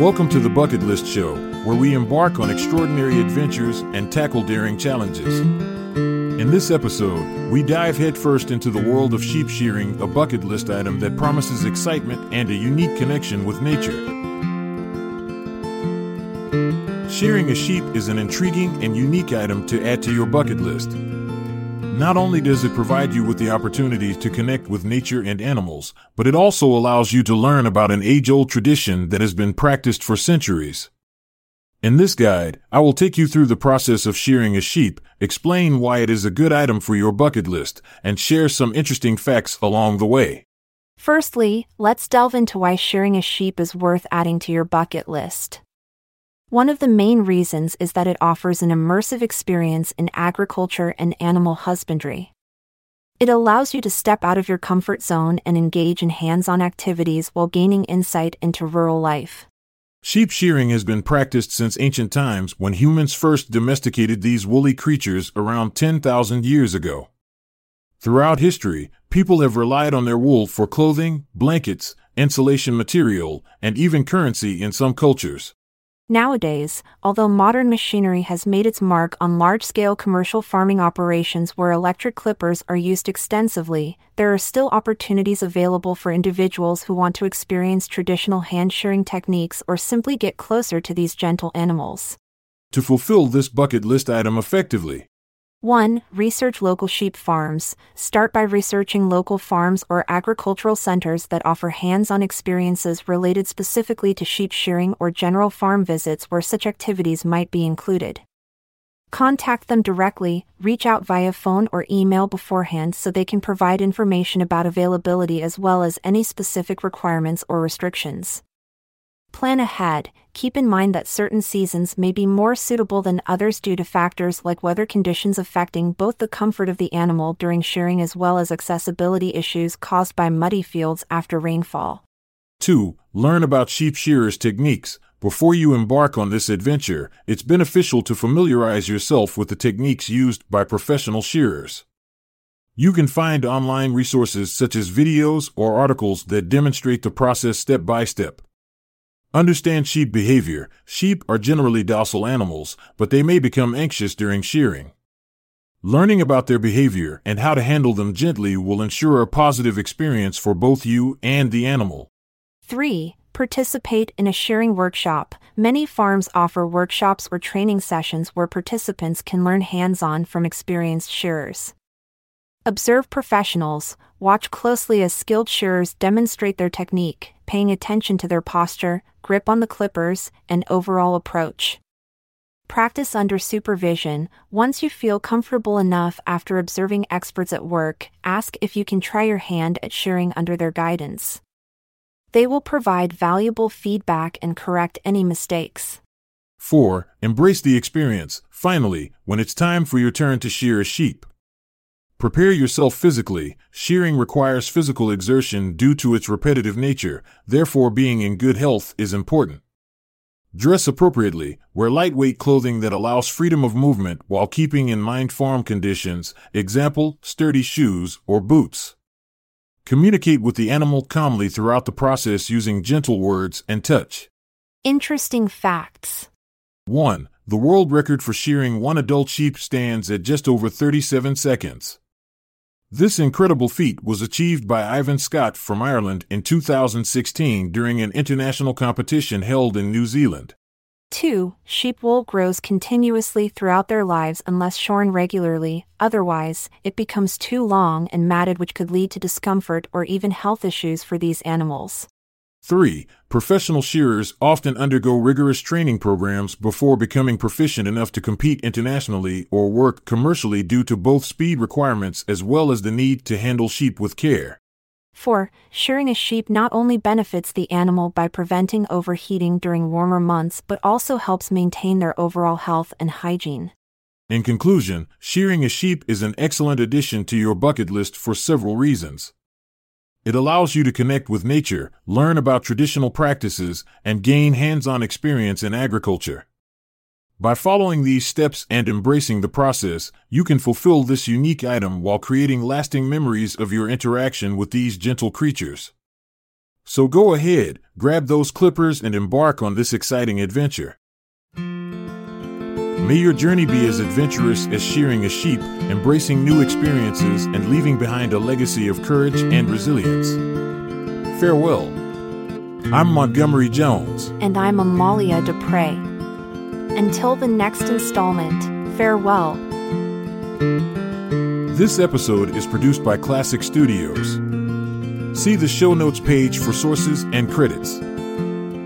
Welcome to the Bucket List Show, where we embark on extraordinary adventures and tackle daring challenges. In this episode, we dive headfirst into the world of sheep shearing, a bucket list item that promises excitement and a unique connection with nature. Shearing a sheep is an intriguing and unique item to add to your bucket list. Not only does it provide you with the opportunity to connect with nature and animals, but it also allows you to learn about an age old tradition that has been practiced for centuries. In this guide, I will take you through the process of shearing a sheep, explain why it is a good item for your bucket list, and share some interesting facts along the way. Firstly, let's delve into why shearing a sheep is worth adding to your bucket list. One of the main reasons is that it offers an immersive experience in agriculture and animal husbandry. It allows you to step out of your comfort zone and engage in hands on activities while gaining insight into rural life. Sheep shearing has been practiced since ancient times when humans first domesticated these woolly creatures around 10,000 years ago. Throughout history, people have relied on their wool for clothing, blankets, insulation material, and even currency in some cultures. Nowadays, although modern machinery has made its mark on large scale commercial farming operations where electric clippers are used extensively, there are still opportunities available for individuals who want to experience traditional hand shearing techniques or simply get closer to these gentle animals. To fulfill this bucket list item effectively, 1. Research local sheep farms. Start by researching local farms or agricultural centers that offer hands on experiences related specifically to sheep shearing or general farm visits where such activities might be included. Contact them directly, reach out via phone or email beforehand so they can provide information about availability as well as any specific requirements or restrictions. Plan ahead, keep in mind that certain seasons may be more suitable than others due to factors like weather conditions affecting both the comfort of the animal during shearing as well as accessibility issues caused by muddy fields after rainfall. 2. Learn about sheep shearers' techniques. Before you embark on this adventure, it's beneficial to familiarize yourself with the techniques used by professional shearers. You can find online resources such as videos or articles that demonstrate the process step by step. Understand sheep behavior. Sheep are generally docile animals, but they may become anxious during shearing. Learning about their behavior and how to handle them gently will ensure a positive experience for both you and the animal. 3. Participate in a shearing workshop. Many farms offer workshops or training sessions where participants can learn hands on from experienced shearers. Observe professionals, watch closely as skilled shearers demonstrate their technique, paying attention to their posture, grip on the clippers, and overall approach. Practice under supervision. Once you feel comfortable enough after observing experts at work, ask if you can try your hand at shearing under their guidance. They will provide valuable feedback and correct any mistakes. 4. Embrace the experience. Finally, when it's time for your turn to shear a sheep, Prepare yourself physically. Shearing requires physical exertion due to its repetitive nature, therefore, being in good health is important. Dress appropriately. Wear lightweight clothing that allows freedom of movement while keeping in mind farm conditions, example, sturdy shoes or boots. Communicate with the animal calmly throughout the process using gentle words and touch. Interesting facts 1. The world record for shearing one adult sheep stands at just over 37 seconds. This incredible feat was achieved by Ivan Scott from Ireland in 2016 during an international competition held in New Zealand. 2. Sheep wool grows continuously throughout their lives unless shorn regularly, otherwise, it becomes too long and matted, which could lead to discomfort or even health issues for these animals. 3. Professional shearers often undergo rigorous training programs before becoming proficient enough to compete internationally or work commercially due to both speed requirements as well as the need to handle sheep with care. 4. Shearing a sheep not only benefits the animal by preventing overheating during warmer months but also helps maintain their overall health and hygiene. In conclusion, shearing a sheep is an excellent addition to your bucket list for several reasons. It allows you to connect with nature, learn about traditional practices, and gain hands on experience in agriculture. By following these steps and embracing the process, you can fulfill this unique item while creating lasting memories of your interaction with these gentle creatures. So go ahead, grab those clippers, and embark on this exciting adventure. May your journey be as adventurous as shearing a sheep, embracing new experiences, and leaving behind a legacy of courage and resilience. Farewell. I'm Montgomery Jones. And I'm Amalia Dupre. Until the next installment, farewell. This episode is produced by Klassic Studios. See the show notes page for sources and credits.